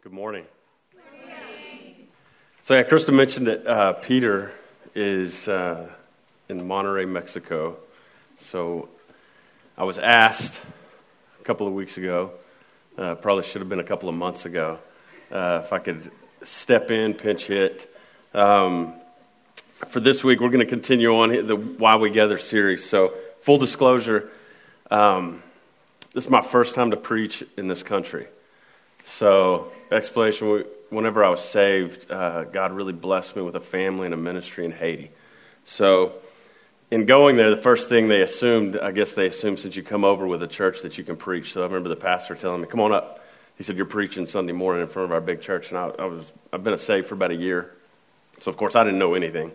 Good morning. So, yeah, Krista mentioned that uh, Peter is uh, in Monterrey, Mexico. So, I was asked a couple of weeks ago, uh, probably should have been a couple of months ago, uh, if I could step in, pinch hit. Um, for this week, we're going to continue on the Why We Gather series. So, full disclosure, um, this is my first time to preach in this country. So, explanation whenever I was saved, uh, God really blessed me with a family and a ministry in Haiti. So, in going there, the first thing they assumed, I guess they assumed since you come over with a church that you can preach. So, I remember the pastor telling me, Come on up. He said, You're preaching Sunday morning in front of our big church. And I, I was, I've been a saved for about a year. So, of course, I didn't know anything.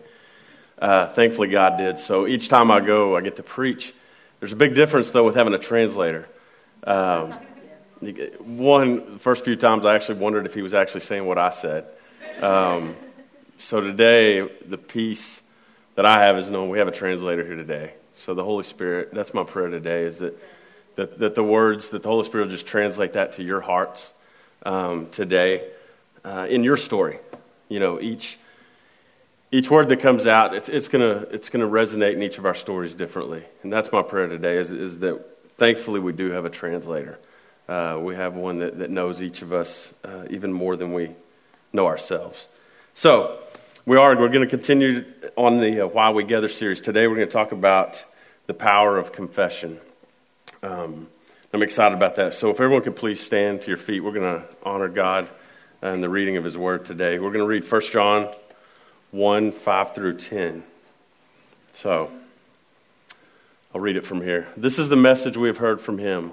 Uh, thankfully, God did. So, each time I go, I get to preach. There's a big difference, though, with having a translator. Um, one, first few times I actually wondered if he was actually saying what I said. Um, so today, the peace that I have is known we have a translator here today. So the Holy Spirit, that's my prayer today, is that, that, that the words, that the Holy Spirit will just translate that to your hearts um, today uh, in your story. You know, each, each word that comes out, it's, it's going it's gonna resonate in each of our stories differently. And that's my prayer today, is, is that thankfully we do have a translator. Uh, we have one that, that knows each of us uh, even more than we know ourselves. So, we are, we're going to continue on the uh, Why We Gather series. Today, we're going to talk about the power of confession. Um, I'm excited about that. So, if everyone could please stand to your feet, we're going to honor God and the reading of His Word today. We're going to read 1 John 1 5 through 10. So, I'll read it from here. This is the message we have heard from Him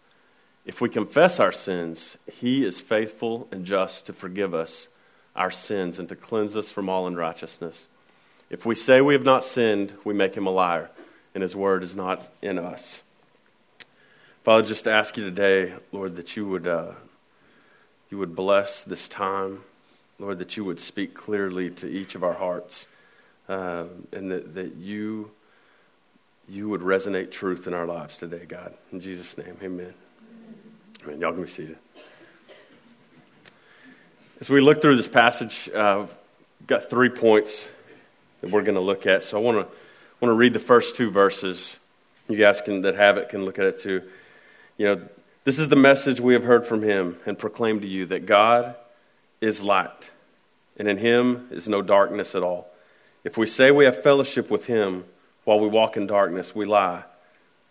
If we confess our sins, he is faithful and just to forgive us our sins and to cleanse us from all unrighteousness. If we say we have not sinned, we make him a liar, and his word is not in us. Father, just ask you today, Lord, that you would, uh, you would bless this time. Lord, that you would speak clearly to each of our hearts, uh, and that, that you, you would resonate truth in our lives today, God. In Jesus' name, amen. Amen. Y'all can be seated. As we look through this passage, uh, we've got three points that we're going to look at. So I want to want to read the first two verses. You guys can that have it can look at it too. You know, this is the message we have heard from him and proclaimed to you that God is light, and in him is no darkness at all. If we say we have fellowship with him while we walk in darkness, we lie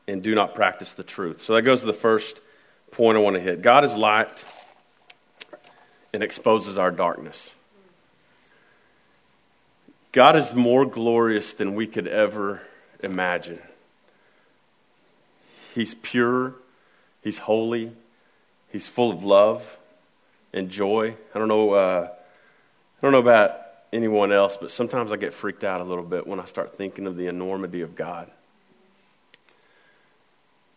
and do not practice the truth. So that goes to the first point I want to hit. God is light and exposes our darkness. God is more glorious than we could ever imagine. He's pure, He's holy, He's full of love and joy. I don't know, uh, I don't know about anyone else, but sometimes I get freaked out a little bit when I start thinking of the enormity of God.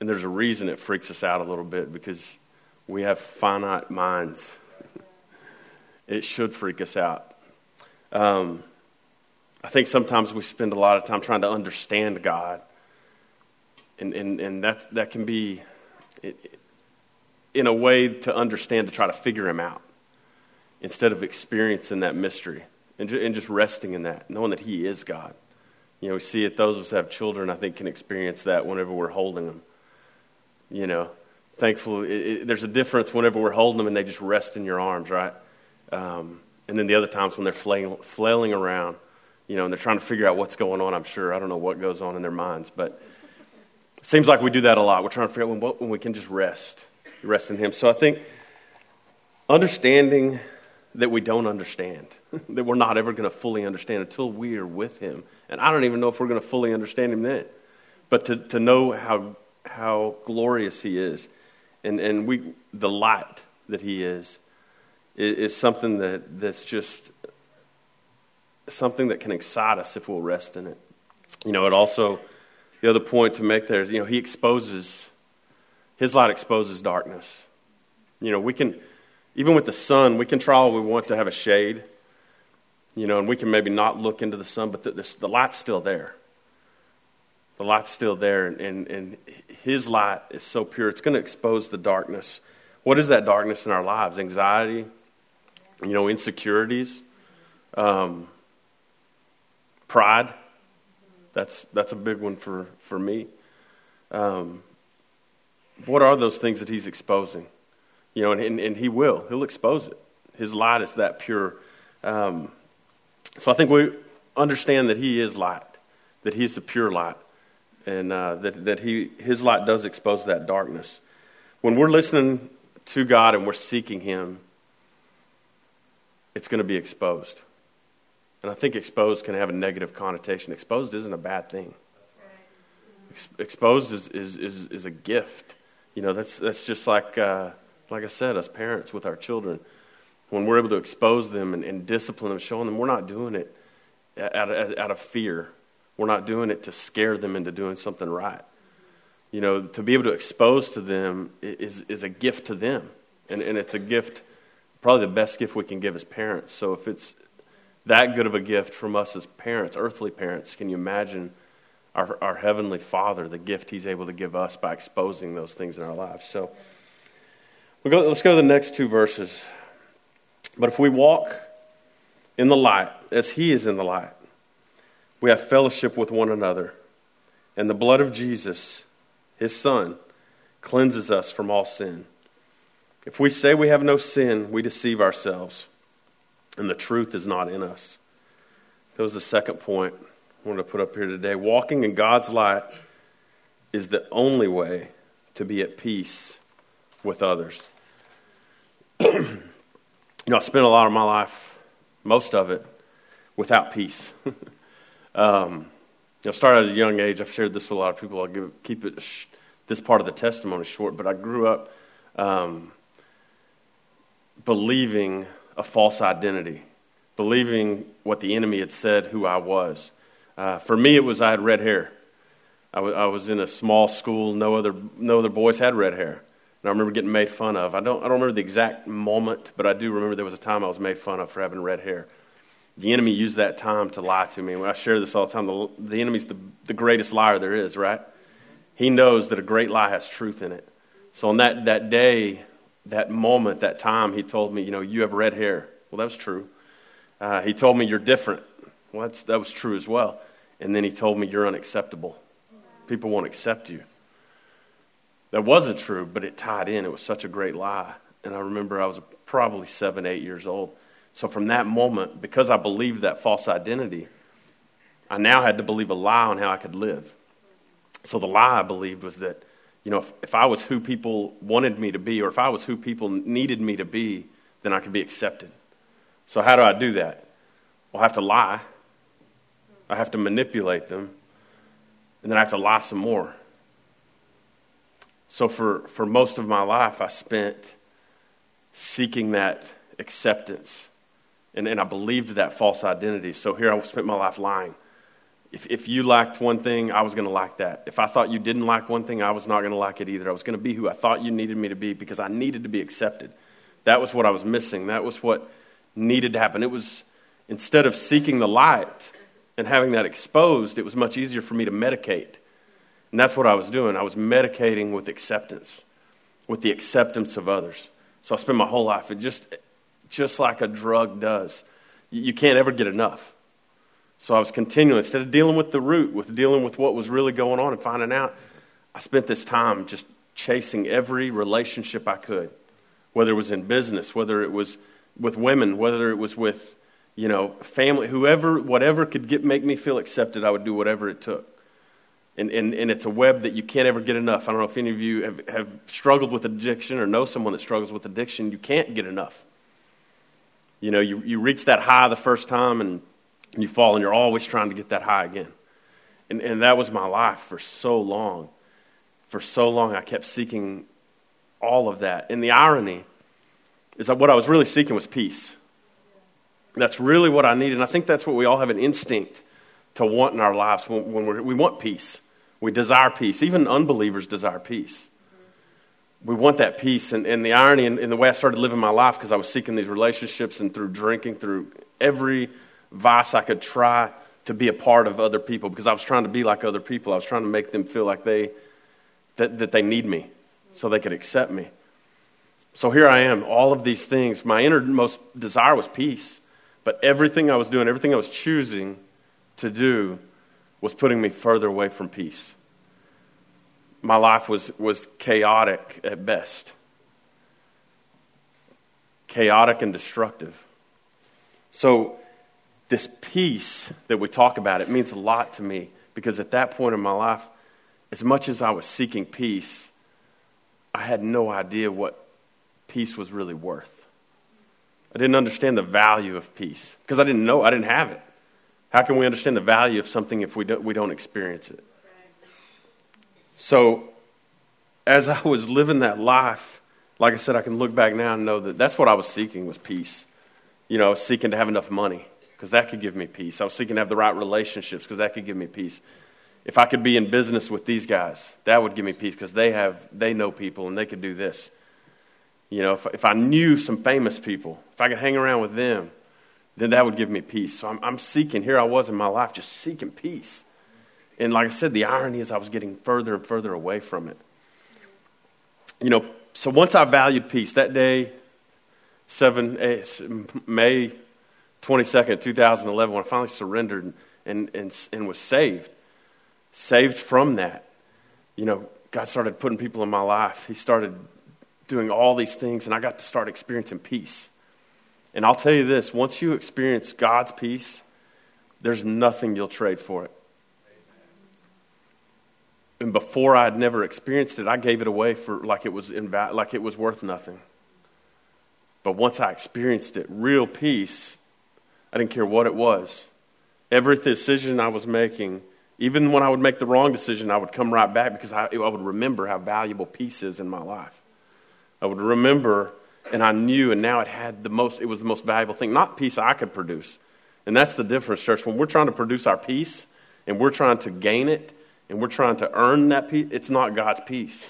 And there's a reason it freaks us out a little bit because we have finite minds. it should freak us out. Um, I think sometimes we spend a lot of time trying to understand God. And, and, and that, that can be, it, in a way, to understand, to try to figure Him out instead of experiencing that mystery and, and just resting in that, knowing that He is God. You know, we see it, those of us that have children, I think, can experience that whenever we're holding them you know, thankfully, it, it, there's a difference whenever we're holding them and they just rest in your arms, right? Um, and then the other times when they're flailing, flailing around, you know, and they're trying to figure out what's going on, I'm sure. I don't know what goes on in their minds, but it seems like we do that a lot. We're trying to figure out when, when we can just rest, rest in Him. So I think understanding that we don't understand, that we're not ever going to fully understand until we are with Him. And I don't even know if we're going to fully understand Him then. But to, to know how how glorious He is, and, and we, the light that He is, is, is something that, that's just something that can excite us if we'll rest in it. You know, it also, the other point to make there is, you know, he exposes, his light exposes darkness. You know, we can, even with the sun, we can try all we want to have a shade, you know, and we can maybe not look into the sun, but the, the, the light's still there. The light's still there, and, and, and his light is so pure, it's going to expose the darkness. What is that darkness in our lives? Anxiety, you know, insecurities, um, pride. That's, that's a big one for, for me. Um, what are those things that he's exposing? You know, and, and, and, he will. He'll expose it. His light is that pure. Um, so I think we understand that he is light, that he is the pure light, and uh, that, that he, his light does expose that darkness. When we're listening to God and we're seeking him, it's going to be exposed. And I think exposed can have a negative connotation. Exposed isn't a bad thing. Ex- exposed is, is, is, is, a gift. You know, that's, that's just like, uh, like I said, us parents with our children. When we're able to expose them and, and discipline them, showing them we're not doing it out of, out of fear. We're not doing it to scare them into doing something right. You know, to be able to expose to them is, is a gift to them. And, and it's a gift, probably the best gift we can give as parents. So if it's that good of a gift from us as parents, earthly parents, can you imagine our, our Heavenly Father, the gift He's able to give us by exposing those things in our lives? So we'll go, let's go to the next two verses. But if we walk in the light as He is in the light, we have fellowship with one another. And the blood of Jesus, His Son, cleanses us from all sin. If we say we have no sin, we deceive ourselves and the truth is not in us. That was the second point I wanted to put up here today. Walking in God's light is the only way to be at peace with others. you know, I spent a lot of my life, most of it, without peace. um, you know, started at a young age. I've shared this with a lot of people. I'll give, keep it sh- this part of the testimony short, but I grew up um, believing a false identity, believing what the enemy had said who I was. Uh, for me, it was I had red hair. I, w- I was in a small school. No other, no other boys had red hair. And I remember getting made fun of. I don't, I don't remember the exact moment, but I do remember there was a time I was made fun of for having red hair. The enemy used that time to lie to me. And I share this all the time. The, the enemy's the, the greatest liar there is, right? He knows that a great lie has truth in it. So on that, that day, that moment, that time, he told me, you know, you have red hair. Well, that was true. Uh, he told me, you're different. Well, that was true as well. And then he told me, you're unacceptable. People won't accept you. That wasn't true, but it tied in. It was such a great lie. And I remember I was probably seven, eight years old. So from that moment, because I believed that false identity, I now had to believe a lie on how I could live. So the lie I believed was that you know, if, if I was who people wanted me to be, or if I was who people needed me to be, then I could be accepted. So, how do I do that? Well, I have to lie, I have to manipulate them, and then I have to lie some more. So, for, for most of my life, I spent seeking that acceptance. And, and I believed that false identity. So, here I spent my life lying. If, if you liked one thing, I was going to like that. If I thought you didn't like one thing, I was not going to like it either. I was going to be who I thought you needed me to be because I needed to be accepted. That was what I was missing. That was what needed to happen. It was instead of seeking the light and having that exposed, it was much easier for me to medicate. And that's what I was doing. I was medicating with acceptance, with the acceptance of others. So I spent my whole life, it just, just like a drug does. You can't ever get enough. So I was continuing, instead of dealing with the root, with dealing with what was really going on and finding out, I spent this time just chasing every relationship I could, whether it was in business, whether it was with women, whether it was with, you know, family, whoever, whatever could get, make me feel accepted, I would do whatever it took. And, and, and it's a web that you can't ever get enough. I don't know if any of you have, have struggled with addiction or know someone that struggles with addiction. You can't get enough. You know, you, you reach that high the first time and you fall and you're always trying to get that high again. And, and that was my life for so long. For so long, I kept seeking all of that. And the irony is that what I was really seeking was peace. That's really what I needed. And I think that's what we all have an instinct to want in our lives when, when we want peace. We desire peace. Even unbelievers desire peace. We want that peace. And, and the irony in, in the way I started living my life, because I was seeking these relationships and through drinking, through every vice I could try to be a part of other people, because I was trying to be like other people. I was trying to make them feel like they, that, that they need me so they could accept me. So here I am, all of these things. My innermost desire was peace. But everything I was doing, everything I was choosing to do, was putting me further away from peace. My life was, was chaotic at best, chaotic and destructive. So, this peace that we talk about, it means a lot to me because at that point in my life, as much as I was seeking peace, I had no idea what peace was really worth. I didn't understand the value of peace because I didn't know, I didn't have it. How can we understand the value of something if we don't, we don't experience it? So, as I was living that life, like I said, I can look back now and know that that's what I was seeking was peace. You know, I was seeking to have enough money because that could give me peace. I was seeking to have the right relationships because that could give me peace. If I could be in business with these guys, that would give me peace because they have they know people and they could do this. You know, if, if I knew some famous people, if I could hang around with them, then that would give me peace. So I'm, I'm seeking, here I was in my life, just seeking peace. And like I said, the irony is I was getting further and further away from it. You know, so once I valued peace, that day, 7, eh, May 22nd, 2011, when I finally surrendered and, and, and, and was saved, saved from that, you know, God started putting people in my life. He started doing all these things, and I got to start experiencing peace. And I'll tell you this once you experience God's peace, there's nothing you'll trade for it. And before I'd never experienced it, I gave it away for like it was in, like it was worth nothing. But once I experienced it, real peace, I didn't care what it was. Every decision I was making, even when I would make the wrong decision, I would come right back because I, I would remember how valuable peace is in my life. I would remember and I knew, and now it had the most, it was the most valuable thing, not peace I could produce. And that's the difference, church. When we're trying to produce our peace and we're trying to gain it and we're trying to earn that peace, it's not God's peace.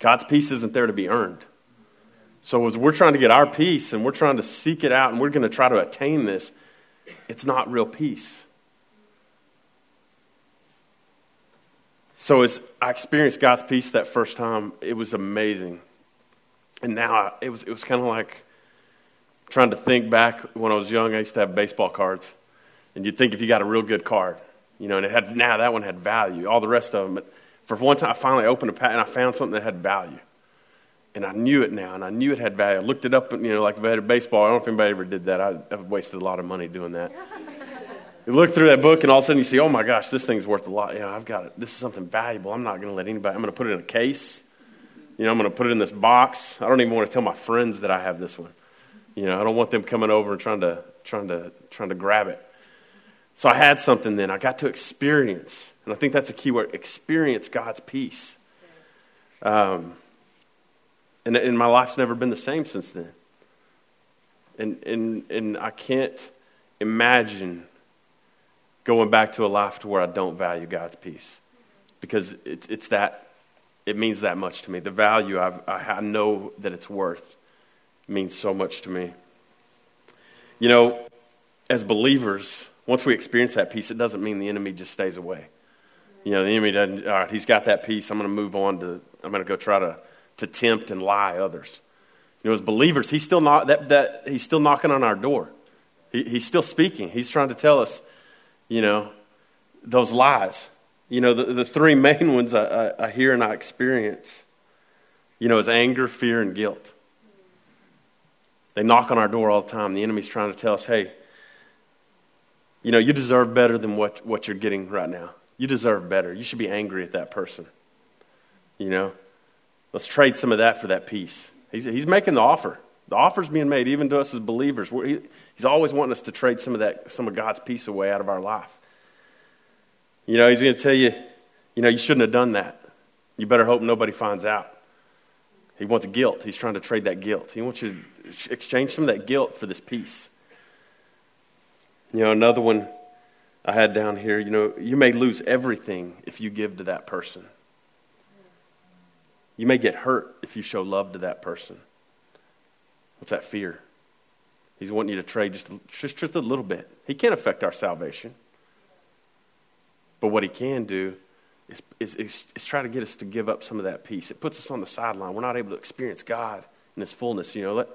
God's peace isn't there to be earned. So as we're trying to get our peace and we're trying to seek it out and we're going to try to attain this, it's not real peace. So as I experienced God's peace that first time, it was amazing. And now I, it was, it was kind of like trying to think back when I was young. I used to have baseball cards. And you'd think if you got a real good card, you know, and it had, now that one had value, all the rest of them. But for one time, I finally opened a pack and I found something that had value. And I knew it now, and I knew it had value. I looked it up, you know, like if I had a baseball. I don't know if anybody ever did that. I, I've wasted a lot of money doing that. you look through that book, and all of a sudden you see, oh my gosh, this thing's worth a lot. You know, I've got it. This is something valuable. I'm not going to let anybody. I'm going to put it in a case. You know, I'm going to put it in this box. I don't even want to tell my friends that I have this one. You know, I don't want them coming over and trying to trying to trying to grab it. So I had something then. I got to experience, and I think that's a key word: experience God's peace. Um, and, and my life's never been the same since then. And and and I can't imagine going back to a life to where I don't value God's peace, because it's it's that it means that much to me. The value I've, i know that it's worth means so much to me. You know, as believers, once we experience that peace, it doesn't mean the enemy just stays away. You know, the enemy doesn't, all right, he's got that peace. I'm going to move on to, I'm going to go try to, to tempt and lie others. You know, as believers, he's still, not, that, that, he's still knocking on our door. He, he's still speaking. He's trying to tell us, you know, those lies. You know, the, the three main ones I, I, I hear and I experience, you know, is anger, fear, and guilt. They knock on our door all the time. The enemy's trying to tell us, hey, you know, you deserve better than what, what you're getting right now. You deserve better. You should be angry at that person. You know, let's trade some of that for that peace. He's, he's making the offer. The offer's being made even to us as believers. He, he's always wanting us to trade some of that, some of God's peace away out of our life. You know, he's going to tell you, you know, you shouldn't have done that. You better hope nobody finds out. He wants guilt. He's trying to trade that guilt. He wants you to exchange some of that guilt for this peace. You know, another one I had down here, you know, you may lose everything if you give to that person. You may get hurt if you show love to that person. What's that fear? He's wanting you to trade just, just, just a little bit. He can't affect our salvation. But what he can do is, is, is, is, try to get us to give up some of that peace. It puts us on the sideline. We're not able to experience God in his fullness. You know, let,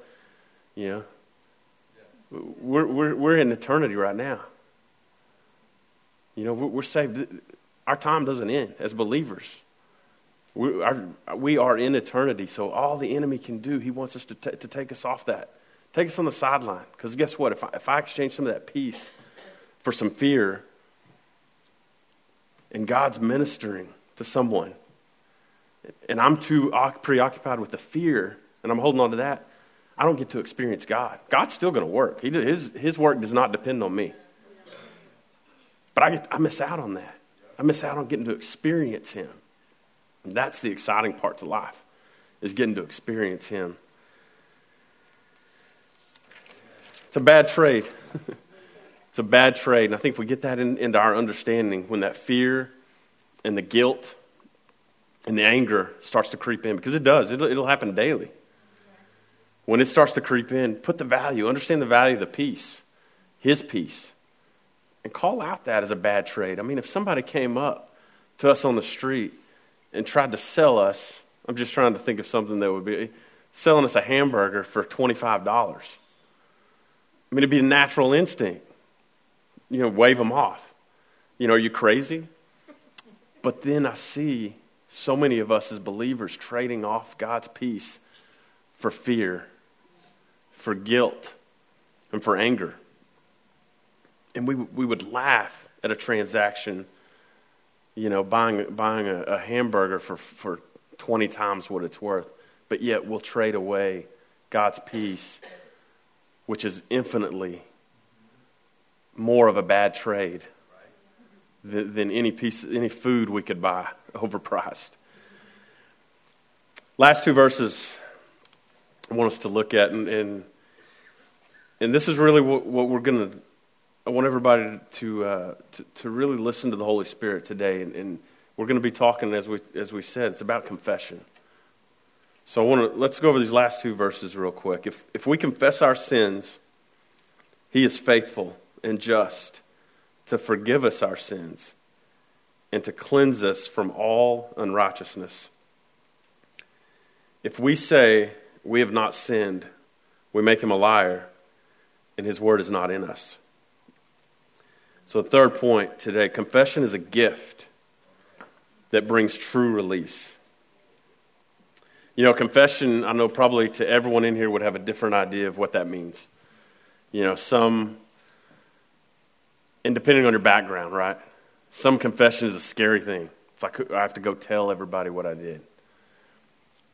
you know we're, we're, we're in eternity right now. You know, we're saved. Our time doesn't end as believers. We are, we are in eternity, so all the enemy can do, he wants us to, t- to take us off that. Take us on the sideline. Because guess what? If I, if I exchange some of that peace for some fear, and God's ministering to someone, and I'm too preoccupied with the fear, and I'm holding on to that, I don't get to experience God. God's still going to work. He, his, his work does not depend on me. But I, get, I miss out on that. I miss out on getting to experience Him. And that's the exciting part to life, is getting to experience Him. It's a bad trade. it's a bad trade. And I think if we get that in, into our understanding, when that fear and the guilt and the anger starts to creep in, because it does, it'll, it'll happen daily. When it starts to creep in, put the value, understand the value of the peace, His peace and call out that as a bad trade. I mean, if somebody came up to us on the street and tried to sell us, I'm just trying to think of something that would be selling us a hamburger for $25. I mean, it'd be a natural instinct. You know, wave them off. You know, are you crazy? But then I see so many of us as believers trading off God's peace for fear, for guilt, and for anger and we, we would laugh at a transaction, you know, buying, buying a, a hamburger for, for 20 times what it's worth, but yet we'll trade away God's peace, which is infinitely more of a bad trade than, any piece, any food we could buy overpriced. Last two verses I want us to look at, and, and, and this is really what, what we're going to I want everybody to, uh, to, to, really listen to the Holy Spirit today. And, and we're going to be talking, as we, as we said, it's about confession. So I want to, let's go over these last two verses real quick. If, if we confess our sins, He is faithful and just to forgive us our sins and to cleanse us from all unrighteousness. If we say we have not sinned, we make Him a liar, and His word is not in us. So, third point today confession is a gift that brings true release. You know, confession, I know probably to everyone in here would have a different idea of what that means. You know, some, and depending on your background, right? Some confession is a scary thing. It's like I have to go tell everybody what I did.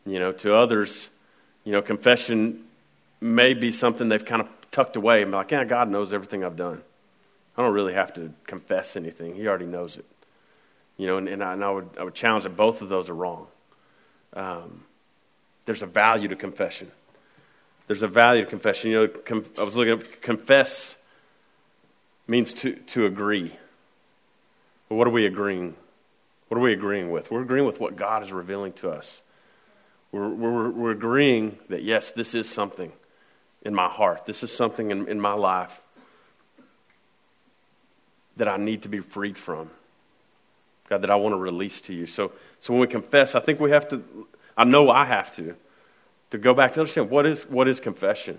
You know, to others, you know, confession may be something they've kind of tucked away and be like, yeah, God knows everything I've done. I don't really have to confess anything. He already knows it. You know, and, and, I, and I, would, I would challenge that both of those are wrong. Um, there's a value to confession. There's a value to confession. You know, com- I was looking at confess means to, to agree. But what are we agreeing? What are we agreeing with? We're agreeing with what God is revealing to us. We're, we're, we're agreeing that, yes, this is something in my heart. This is something in, in my life that I need to be freed from. God, that I want to release to you. So, so when we confess, I think we have to, I know I have to, to go back to understand what is, what is confession?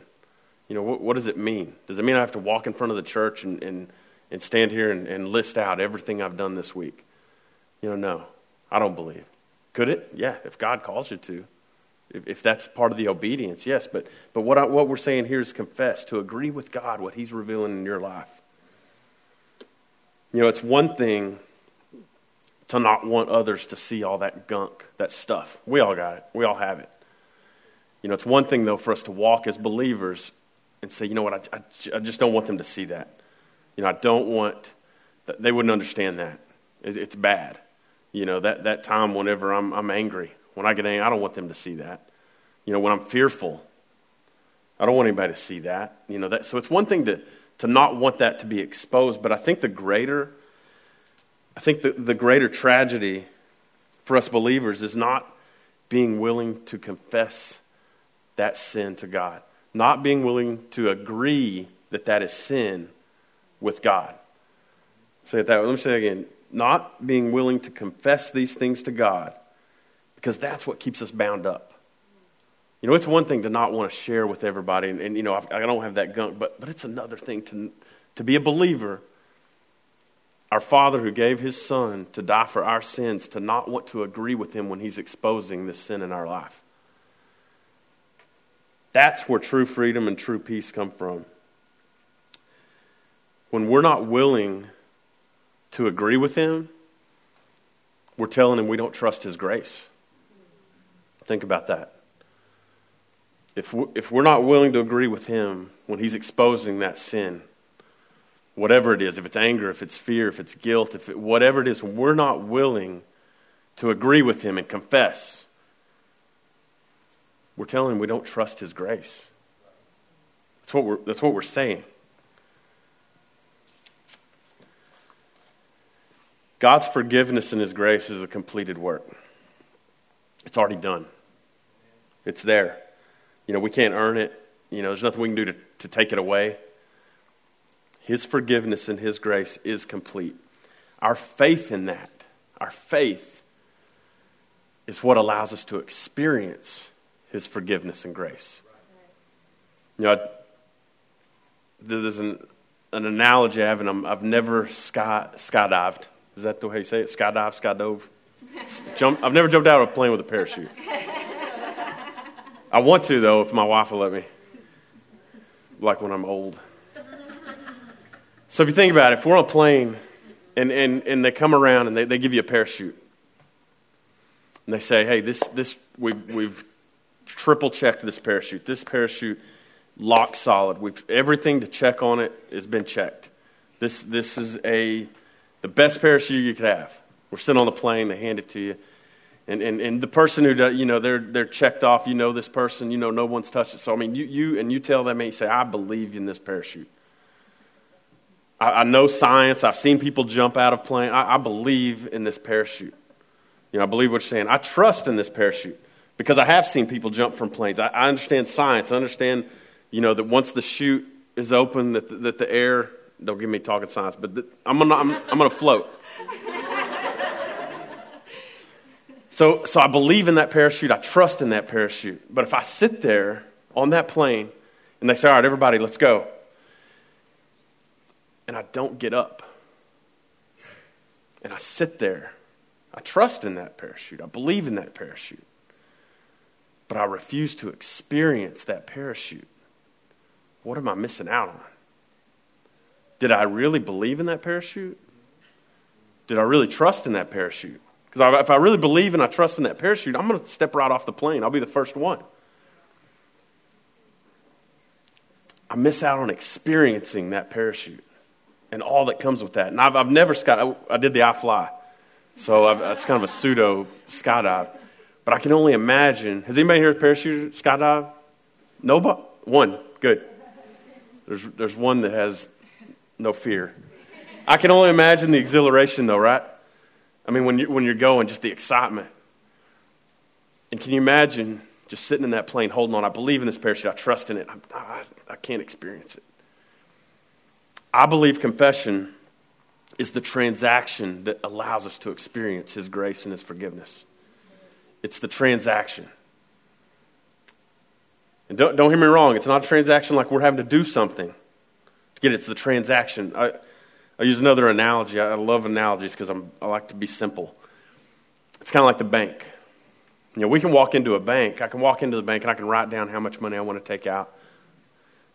You know, what, what does it mean? Does it mean I have to walk in front of the church and, and, and stand here and, and list out everything I've done this week? You know, no, I don't believe. Could it? Yeah, if God calls you to. If, if that's part of the obedience, yes. But, but what, I, what we're saying here is confess, to agree with God what He's revealing in your life. You know, it's one thing to not want others to see all that gunk, that stuff. We all got it. We all have it. You know, it's one thing, though, for us to walk as believers and say, you know what, I, I, I just don't want them to see that. You know, I don't want, they wouldn't understand that. It, it's bad. You know, that, that time whenever I'm, I'm angry, when I get angry, I don't want them to see that. You know, when I'm fearful, I don't want anybody to see that. You know, that, so it's one thing to, to not want that to be exposed. But I think the greater, I think the, the greater tragedy for us believers is not being willing to confess that sin to God, not being willing to agree that that is sin with God. Say it that way. Let me say it again. Not being willing to confess these things to God because that's what keeps us bound up. You know, it's one thing to not want to share with everybody, and, and you know, I, I don't have that gunk, but, but it's another thing to, to be a believer. Our Father who gave His Son to die for our sins, to not want to agree with Him when He's exposing this sin in our life. That's where true freedom and true peace come from. When we're not willing to agree with Him, we're telling Him we don't trust His grace. Think about that if if we're not willing to agree with him when he's exposing that sin, whatever it is, if it's anger, if it's fear, if it's guilt, if it, whatever it is, we're not willing to agree with him and confess, we're telling him we don't trust his grace. That's what we're, that's what we're saying. God's forgiveness and his grace is a completed work. It's already done. It's there. You know, we can't earn it. You know, there's nothing we can do to, to take it away. His forgiveness and His grace is complete. Our faith in that, our faith, is what allows us to experience His forgiveness and grace. You know, this is an, an analogy I have, and i have never sky, skydived. Is that the way you say it? Skydive, skydove? Jump, I've never jumped out of a plane with a parachute. I want to, though, if my wife will let me. Like when I'm old. So if you think about it, if we're on a plane and, and, and they come around and they, they give you a parachute, and they say, hey, this, this, we've, we've triple checked this parachute. This parachute locked solid. We've, everything to check on it has been checked. This, this is a, the best parachute you could have. We're sitting on the plane, they hand it to you. And, and, and the person who, does, you know, they're, they're checked off, you know this person, you know, no one's touched it. So, I mean, you, you and you tell them, and you say, I believe in this parachute. I, I know science. I've seen people jump out of plane. I, I believe in this parachute. You know, I believe what you're saying. I trust in this parachute because I have seen people jump from planes. I, I understand science. I understand, you know, that once the chute is open, that the, that the air, don't give me talking science, but the, I'm going to I'm, I'm gonna float. So, so I believe in that parachute. I trust in that parachute. But if I sit there on that plane and they say, all right, everybody, let's go, and I don't get up, and I sit there, I trust in that parachute. I believe in that parachute. But I refuse to experience that parachute. What am I missing out on? Did I really believe in that parachute? Did I really trust in that parachute? Because if I really believe and I trust in that parachute, I'm going to step right off the plane. I'll be the first one. I miss out on experiencing that parachute and all that comes with that. And I've, I've never sky. I, I did the iFly, so I've, that's kind of a pseudo skydive. But I can only imagine. Has anybody here parachute skydive? Nobody. One. Good. There's there's one that has no fear. I can only imagine the exhilaration, though, right? I mean, when, you, when you're going, just the excitement. And can you imagine just sitting in that plane holding on? I believe in this parachute. I trust in it. I, I, I can't experience it. I believe confession is the transaction that allows us to experience His grace and His forgiveness. It's the transaction. And don't, don't hear me wrong, it's not a transaction like we're having to do something to get it. It's the transaction. I, I'll use another analogy. I love analogies because I like to be simple. It's kind of like the bank. You know, we can walk into a bank. I can walk into the bank and I can write down how much money I want to take out.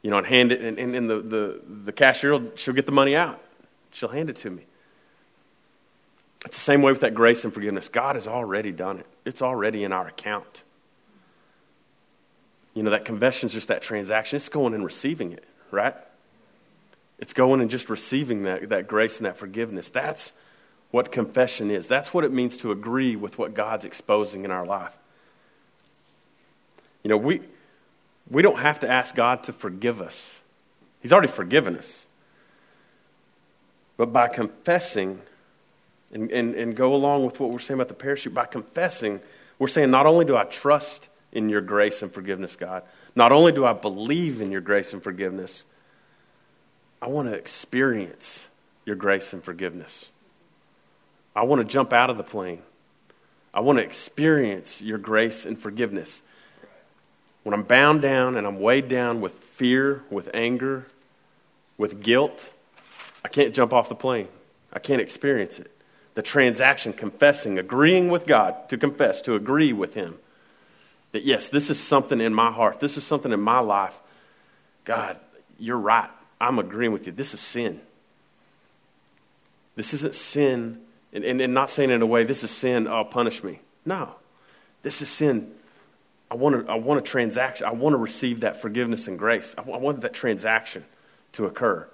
You know, and hand it, and, and the, the, the cashier, will, she'll get the money out. She'll hand it to me. It's the same way with that grace and forgiveness. God has already done it, it's already in our account. You know, that confession is just that transaction. It's going and receiving it, right? It's going and just receiving that, that grace and that forgiveness. That's what confession is. That's what it means to agree with what God's exposing in our life. You know, we, we don't have to ask God to forgive us, He's already forgiven us. But by confessing, and, and, and go along with what we're saying about the parachute, by confessing, we're saying not only do I trust in your grace and forgiveness, God, not only do I believe in your grace and forgiveness, I want to experience your grace and forgiveness. I want to jump out of the plane. I want to experience your grace and forgiveness. When I'm bound down and I'm weighed down with fear, with anger, with guilt, I can't jump off the plane. I can't experience it. The transaction, confessing, agreeing with God to confess, to agree with Him that yes, this is something in my heart, this is something in my life. God, you're right. I'm agreeing with you. This is sin. This isn't sin, and, and, and not saying in a way, this is sin, oh, punish me. No. This is sin. I want to, I want a transaction. I want to receive that forgiveness and grace. I, want that transaction to occur.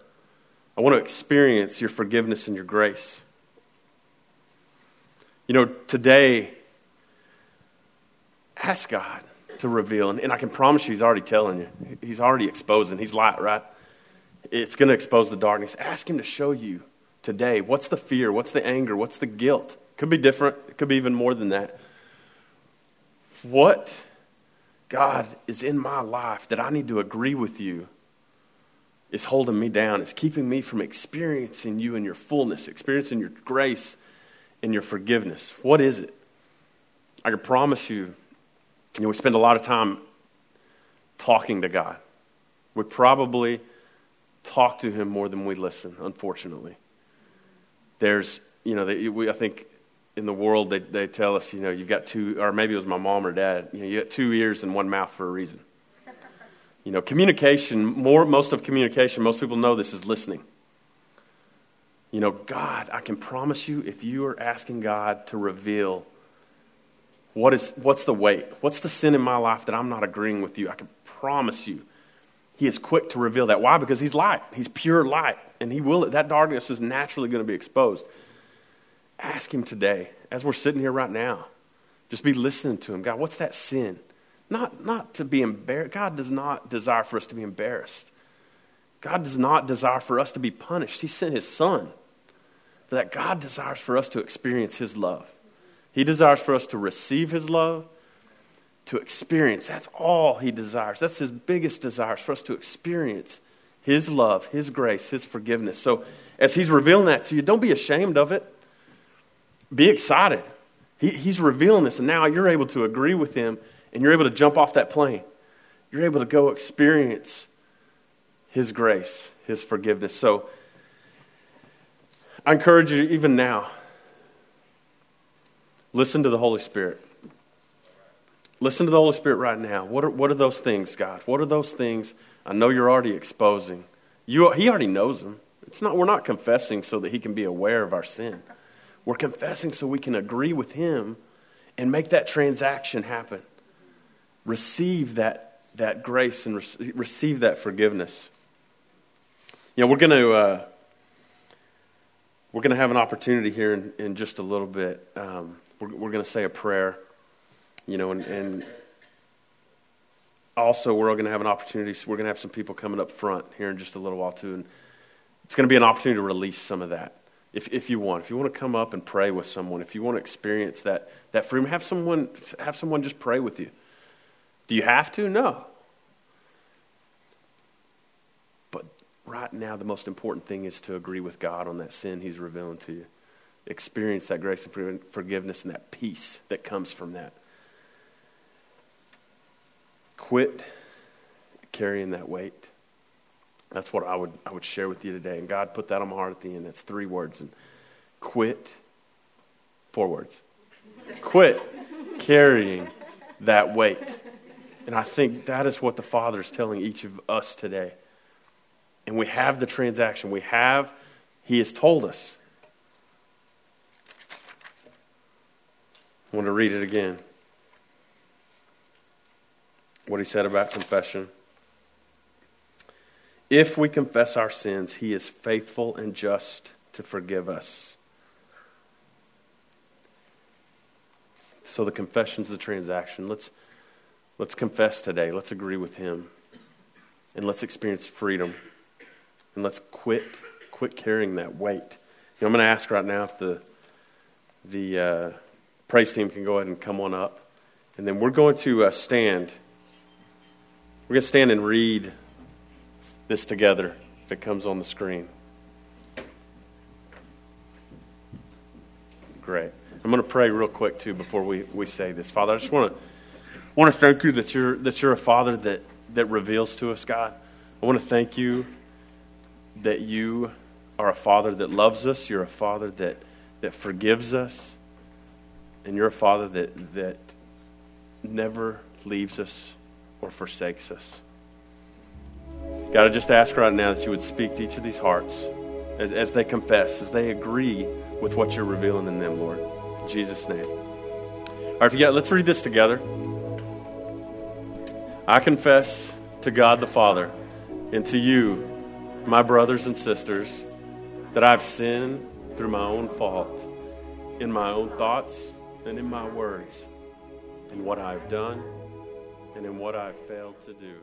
I want to experience your forgiveness and your grace. You know, today, ask God to reveal. And, and I can promise you, He's already telling you. He's already exposing. He's light, right? It's going to expose the darkness. Ask Him to show you today what's the fear, what's the anger, what's the guilt. Could be different, it could be even more than that. What, God, is in my life that I need to agree with you is holding me down. It's keeping me from experiencing you in your fullness, experiencing your grace and your forgiveness. What is it? I can promise you, you know, we spend a lot of time talking to God. We probably talk to Him more than we listen, unfortunately. There's, you know, they, we, I think in the world they, they tell us, you know, you've got two, or maybe it was my mom or dad, you know, you got two ears and one mouth for a reason. You know, communication, more, most of communication, most people know this is listening. You know, God, I can promise you if you are asking God to reveal what is, what's the weight, what's the sin in my life that I'm not agreeing with you, I can promise you he is quick to reveal that. Why? Because he's light. He's pure light. And he will, that darkness is naturally going to be exposed. Ask him today, as we're sitting here right now. Just be listening to him. God, what's that sin? Not, not to be embarrassed. God does not desire for us to be embarrassed. God does not desire for us to be punished. He sent his son. For that God desires for us to experience his love. He desires for us to receive his love, to experience. That's all he desires. That's his biggest desires for us to experience his love, his grace, his forgiveness. So as he's revealing that to you, don't be ashamed of it. Be excited. He, he's revealing this, and now you're able to agree with him and you're able to jump off that plane. You're able to go experience His grace, His forgiveness. So I encourage you, even now, listen to the Holy Spirit. Listen to the Holy Spirit right now. What are, what are those things, God? What are those things I know you're already exposing? You, he already knows them. It's not, we're not confessing so that He can be aware of our sin. We're confessing so we can agree with Him and make that transaction happen receive that, that grace and re- receive that forgiveness. You know, we're going to. Uh, we're going to have an opportunity here in, in just a little bit. Um, we're, we're going to say a prayer, you know, and, and also we're going to have an opportunity. We're going to have some people coming up front here in just a little while too, and it's going to be an opportunity to release some of that. If, if you want, if you want to come up and pray with someone, if you want to experience that that freedom, have someone have someone just pray with you. Do you have to? No. But right now, the most important thing is to agree with God on that sin He's revealing to you. Experience that grace and forgiveness and that peace that comes from that. Quit carrying that weight. That's what I would, I would share with you today. And God put that on my heart at the end. That's three words. And quit, four words. quit carrying that weight. And I think that is what the Father is telling each of us today. And we have the transaction. We have, He has told us. I want to read it again. What He said about confession. If we confess our sins, He is faithful and just to forgive us. So the confession is the transaction. Let's Let's confess today. Let's agree with Him. And let's experience freedom. And let's quit, quit quit carrying that weight. You know, I'm going to ask right now if the, the uh, praise team can go ahead and come on up. And then we're going to uh, stand. We're going to stand and read this together if it comes on the screen. Great. I'm going to pray real quick too before we, we say this. Father, I just want to want to thank you that you're that you're a father that that reveals to us, God. I want to thank you that you are a father that loves us. You're a father that that forgives us, and you're a father that that never leaves us or forsakes us. God, I just ask right now that you would speak to each of these hearts as, as they confess, as they agree with what you're revealing in them, Lord. In Jesus' name. All right, if you got, let's read this together. I confess to God the Father and to you, my brothers and sisters, that I've sinned through my own fault, in my own thoughts and in my words, in what I've done and in what I've failed to do.